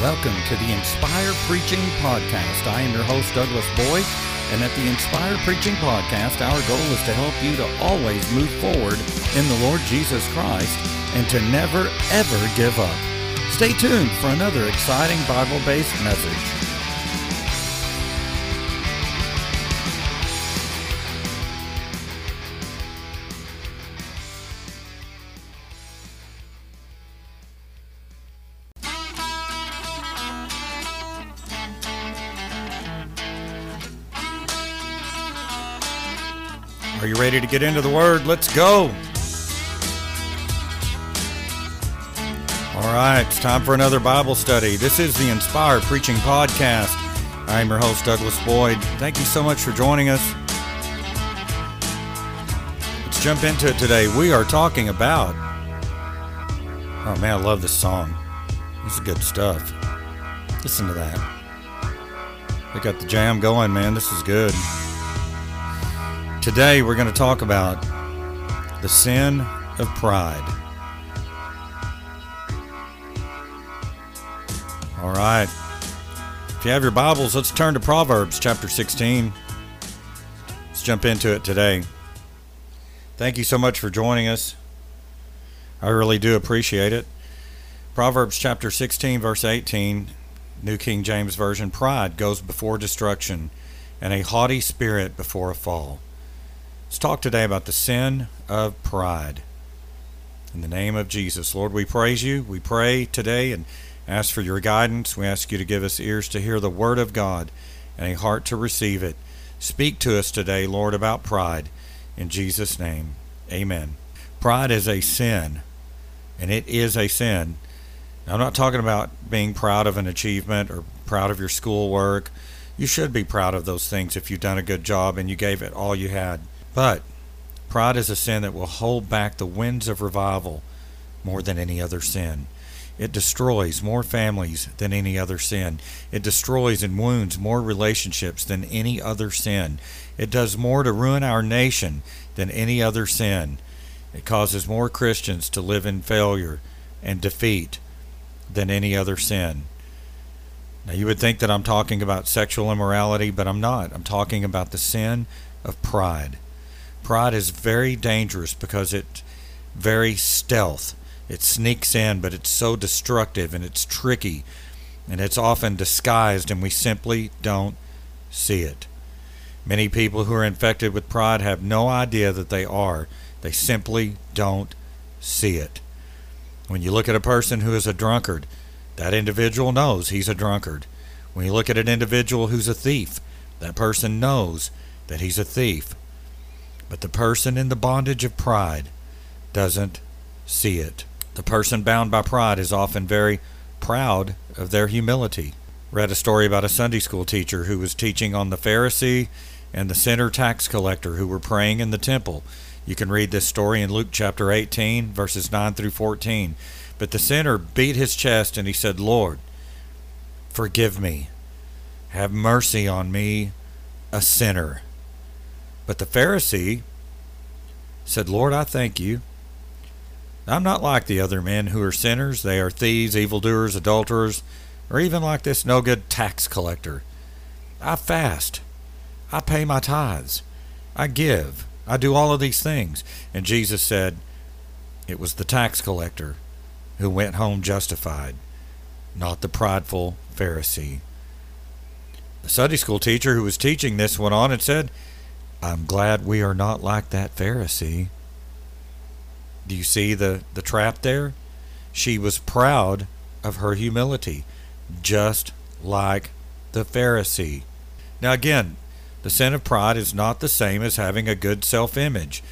Welcome to the Inspire Preaching Podcast. I am your host, Douglas Boyd, and at the Inspire Preaching Podcast, our goal is to help you to always move forward in the Lord Jesus Christ and to never, ever give up. Stay tuned for another exciting Bible based message. Are you ready to get into the Word? Let's go. All right, it's time for another Bible study. This is the Inspire Preaching Podcast. I'm your host, Douglas Boyd. Thank you so much for joining us. Let's jump into it today. We are talking about. Oh man, I love this song. This is good stuff. Listen to that. They got the jam going, man. This is good. Today we're going to talk about the sin of pride. All right. If you have your Bibles, let's turn to Proverbs chapter 16. Let's jump into it today. Thank you so much for joining us. I really do appreciate it. Proverbs chapter 16, verse 18, New King James Version Pride goes before destruction, and a haughty spirit before a fall. Let's talk today about the sin of pride. In the name of Jesus, Lord, we praise you. We pray today and ask for your guidance. We ask you to give us ears to hear the word of God and a heart to receive it. Speak to us today, Lord, about pride. In Jesus' name, amen. Pride is a sin, and it is a sin. Now, I'm not talking about being proud of an achievement or proud of your schoolwork. You should be proud of those things if you've done a good job and you gave it all you had. But pride is a sin that will hold back the winds of revival more than any other sin. It destroys more families than any other sin. It destroys and wounds more relationships than any other sin. It does more to ruin our nation than any other sin. It causes more Christians to live in failure and defeat than any other sin. Now, you would think that I'm talking about sexual immorality, but I'm not. I'm talking about the sin of pride. Pride is very dangerous because it very stealth. It sneaks in, but it's so destructive and it's tricky and it's often disguised and we simply don't see it. Many people who are infected with pride have no idea that they are. They simply don't see it. When you look at a person who is a drunkard, that individual knows he's a drunkard. When you look at an individual who's a thief, that person knows that he's a thief. But the person in the bondage of pride doesn't see it. The person bound by pride is often very proud of their humility. Read a story about a Sunday school teacher who was teaching on the Pharisee and the sinner tax collector who were praying in the temple. You can read this story in Luke chapter 18, verses 9 through 14. But the sinner beat his chest and he said, Lord, forgive me. Have mercy on me, a sinner. But the Pharisee said, Lord, I thank you. I'm not like the other men who are sinners. They are thieves, evildoers, adulterers, or even like this no good tax collector. I fast. I pay my tithes. I give. I do all of these things. And Jesus said, It was the tax collector who went home justified, not the prideful Pharisee. The Sunday school teacher who was teaching this went on and said, I'm glad we are not like that Pharisee. Do you see the, the trap there? She was proud of her humility, just like the Pharisee. Now, again, the sin of pride is not the same as having a good self image.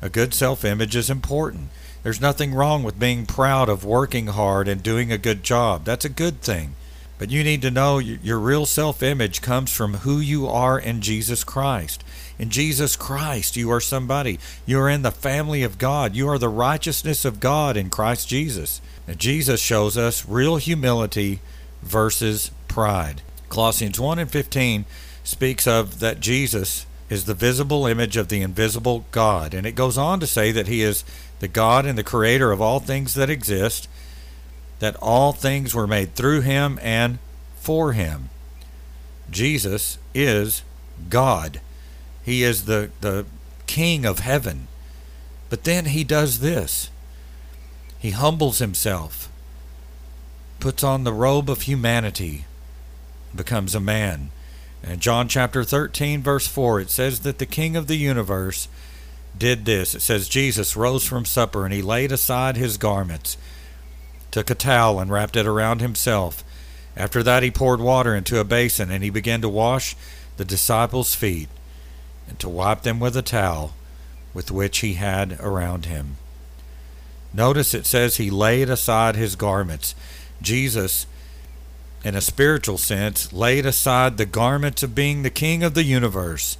A good self image is important. There's nothing wrong with being proud of working hard and doing a good job. That's a good thing. But you need to know your real self image comes from who you are in Jesus Christ. In Jesus Christ, you are somebody. You are in the family of God. You are the righteousness of God in Christ Jesus. Now, Jesus shows us real humility versus pride. Colossians 1 and 15 speaks of that Jesus is the visible image of the invisible God. And it goes on to say that he is the God and the creator of all things that exist. That all things were made through him and for him. Jesus is God. He is the, the King of heaven. But then he does this he humbles himself, puts on the robe of humanity, becomes a man. And John chapter 13, verse 4, it says that the King of the universe did this. It says, Jesus rose from supper and he laid aside his garments, took a towel and wrapped it around himself. After that, he poured water into a basin and he began to wash the disciples' feet and to wipe them with a towel with which he had around him. Notice it says he laid aside his garments. Jesus, in a spiritual sense, laid aside the garments of being the king of the universe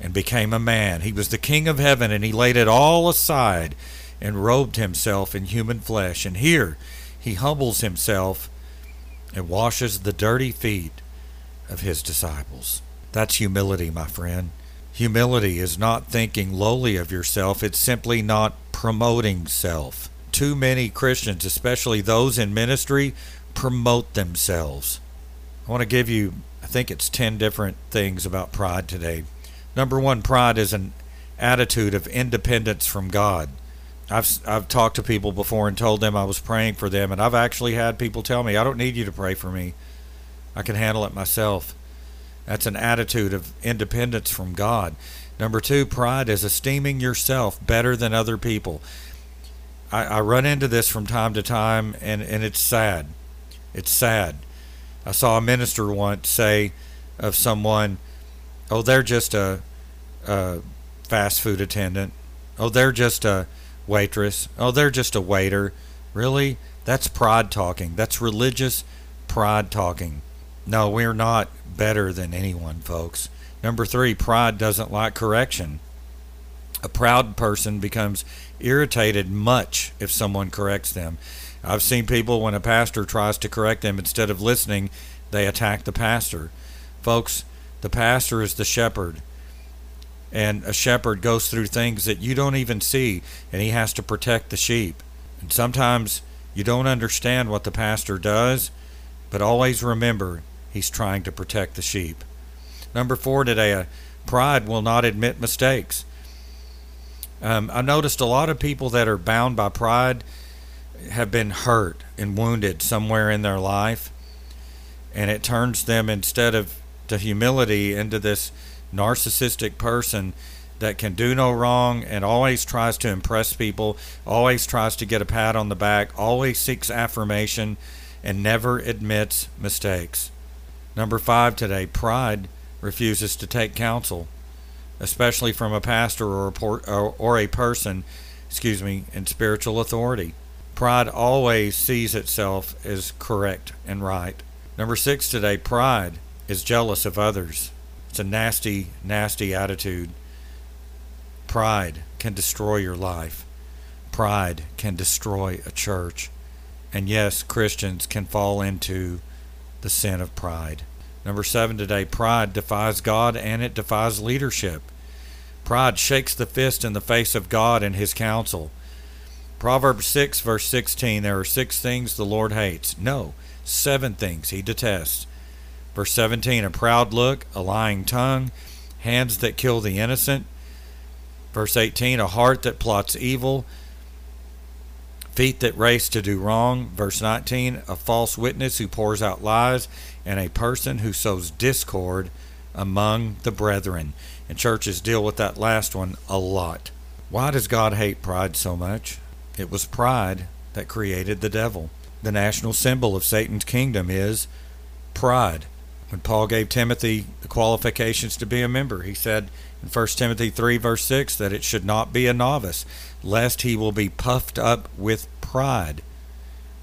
and became a man. He was the king of heaven and he laid it all aside and robed himself in human flesh. And here he humbles himself and washes the dirty feet of his disciples. That's humility, my friend. Humility is not thinking lowly of yourself, it's simply not promoting self. Too many Christians, especially those in ministry, promote themselves. I want to give you, I think it's 10 different things about pride today. Number one, pride is an attitude of independence from God. I've I've talked to people before and told them I was praying for them, and I've actually had people tell me, "I don't need you to pray for me. I can handle it myself." That's an attitude of independence from God. Number two, pride is esteeming yourself better than other people. I, I run into this from time to time, and, and it's sad. It's sad. I saw a minister once say of someone, "Oh, they're just a, a fast food attendant. Oh, they're just a waitress. Oh, they're just a waiter. Really? That's pride talking. That's religious pride talking. No, we're not better than anyone, folks. Number three, pride doesn't like correction. A proud person becomes irritated much if someone corrects them. I've seen people when a pastor tries to correct them, instead of listening, they attack the pastor. Folks, the pastor is the shepherd. And a shepherd goes through things that you don't even see, and he has to protect the sheep. And sometimes you don't understand what the pastor does, but always remember He's trying to protect the sheep. Number four today, uh, pride will not admit mistakes. Um, I noticed a lot of people that are bound by pride have been hurt and wounded somewhere in their life, and it turns them instead of to humility into this narcissistic person that can do no wrong and always tries to impress people, always tries to get a pat on the back, always seeks affirmation, and never admits mistakes. Number five today, pride refuses to take counsel, especially from a pastor or a, por- or, or a person, excuse me, in spiritual authority. Pride always sees itself as correct and right. Number six today, pride is jealous of others. It's a nasty, nasty attitude. Pride can destroy your life. Pride can destroy a church. And yes, Christians can fall into the sin of pride. Number seven today pride defies God and it defies leadership. Pride shakes the fist in the face of God and his counsel. Proverbs 6, verse 16 there are six things the Lord hates. No, seven things he detests. Verse 17 a proud look, a lying tongue, hands that kill the innocent. Verse 18 a heart that plots evil, feet that race to do wrong. Verse 19, a false witness who pours out lies, and a person who sows discord among the brethren. And churches deal with that last one a lot. Why does God hate pride so much? It was pride that created the devil. The national symbol of Satan's kingdom is pride. When Paul gave Timothy the qualifications to be a member, he said in 1 Timothy 3, verse 6, that it should not be a novice, lest he will be puffed up with pride.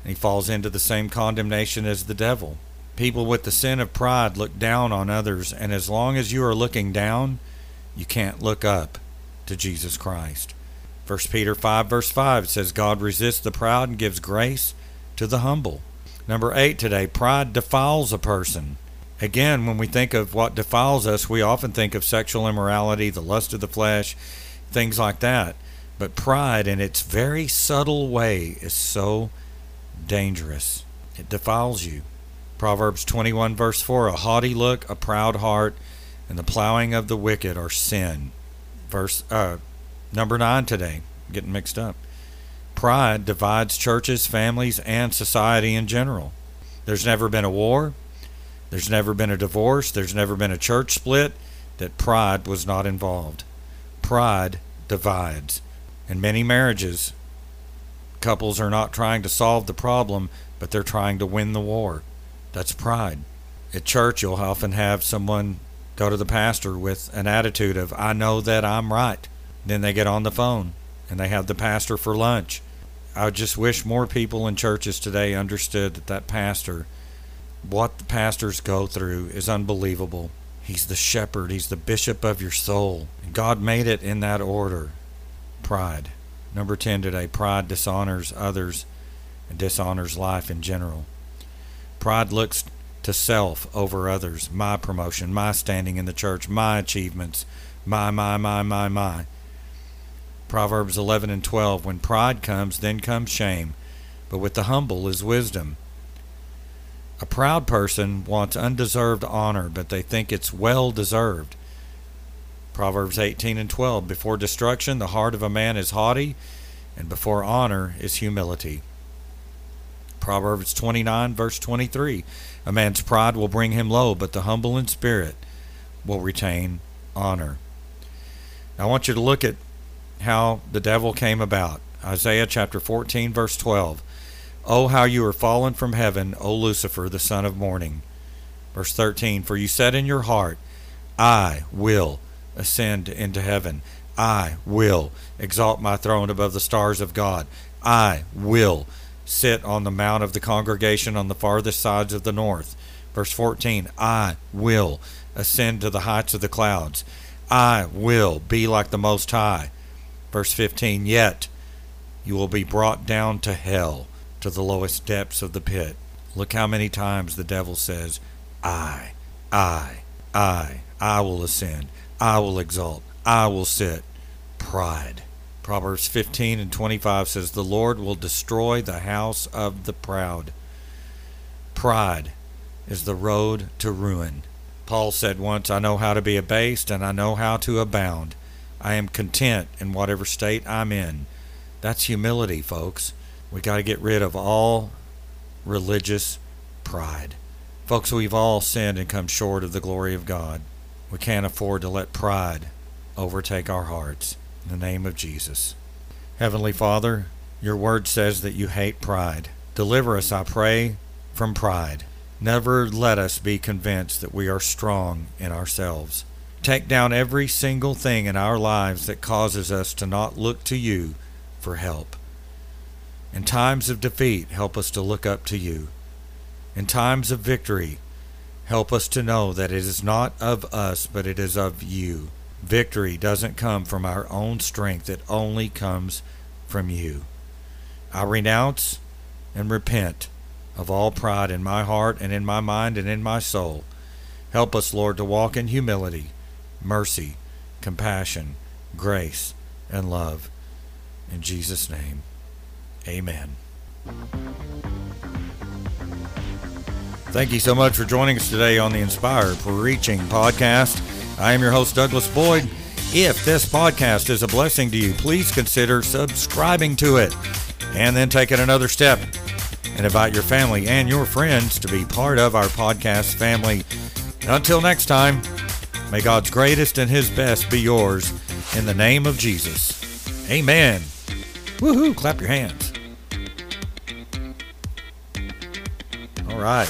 And he falls into the same condemnation as the devil. People with the sin of pride look down on others, and as long as you are looking down, you can't look up to Jesus Christ. 1 Peter 5, verse 5 says, God resists the proud and gives grace to the humble. Number 8 today, pride defiles a person. Again, when we think of what defiles us, we often think of sexual immorality, the lust of the flesh, things like that. But pride, in its very subtle way, is so dangerous. It defiles you. Proverbs 21, verse 4 A haughty look, a proud heart, and the plowing of the wicked are sin. Verse uh, number 9 today. Getting mixed up. Pride divides churches, families, and society in general. There's never been a war. There's never been a divorce. There's never been a church split that pride was not involved. Pride divides. In many marriages, couples are not trying to solve the problem, but they're trying to win the war. That's pride. At church, you'll often have someone go to the pastor with an attitude of, I know that I'm right. Then they get on the phone and they have the pastor for lunch. I just wish more people in churches today understood that that pastor, what the pastors go through is unbelievable. He's the shepherd, he's the bishop of your soul. God made it in that order. Pride. Number 10 today pride dishonors others and dishonors life in general. Pride looks to self over others, my promotion, my standing in the church, my achievements, my, my, my, my, my. Proverbs 11 and 12 When pride comes, then comes shame, but with the humble is wisdom. A proud person wants undeserved honor, but they think it's well deserved. Proverbs 18 and 12 Before destruction, the heart of a man is haughty, and before honor is humility. Proverbs 29, verse 23 A man's pride will bring him low, but the humble in spirit will retain honor. Now, I want you to look at how the devil came about. Isaiah chapter 14, verse 12. Oh, how you are fallen from heaven, O Lucifer, the son of morning. Verse 13. For you said in your heart, I will ascend into heaven. I will exalt my throne above the stars of God. I will sit on the mount of the congregation on the farthest sides of the north. Verse 14. I will ascend to the heights of the clouds. I will be like the Most High. Verse 15 Yet you will be brought down to hell, to the lowest depths of the pit. Look how many times the devil says, I, I, I, I will ascend, I will exalt, I will sit. Pride. Proverbs 15 and 25 says, The Lord will destroy the house of the proud. Pride is the road to ruin. Paul said once, I know how to be abased and I know how to abound. I am content in whatever state I'm in. That's humility, folks. We got to get rid of all religious pride. Folks, we've all sinned and come short of the glory of God. We can't afford to let pride overtake our hearts. In the name of Jesus. Heavenly Father, your word says that you hate pride. Deliver us, I pray, from pride. Never let us be convinced that we are strong in ourselves. Take down every single thing in our lives that causes us to not look to you for help. In times of defeat, help us to look up to you. In times of victory, help us to know that it is not of us, but it is of you. Victory doesn't come from our own strength, it only comes from you. I renounce and repent of all pride in my heart and in my mind and in my soul. Help us, Lord, to walk in humility mercy, compassion, grace, and love. In Jesus' name, amen. Thank you so much for joining us today on the Inspired Preaching Podcast. I am your host, Douglas Boyd. If this podcast is a blessing to you, please consider subscribing to it and then taking another step and invite your family and your friends to be part of our podcast family. Until next time, May God's greatest and His best be yours in the name of Jesus. Amen. Woohoo! Clap your hands. All right.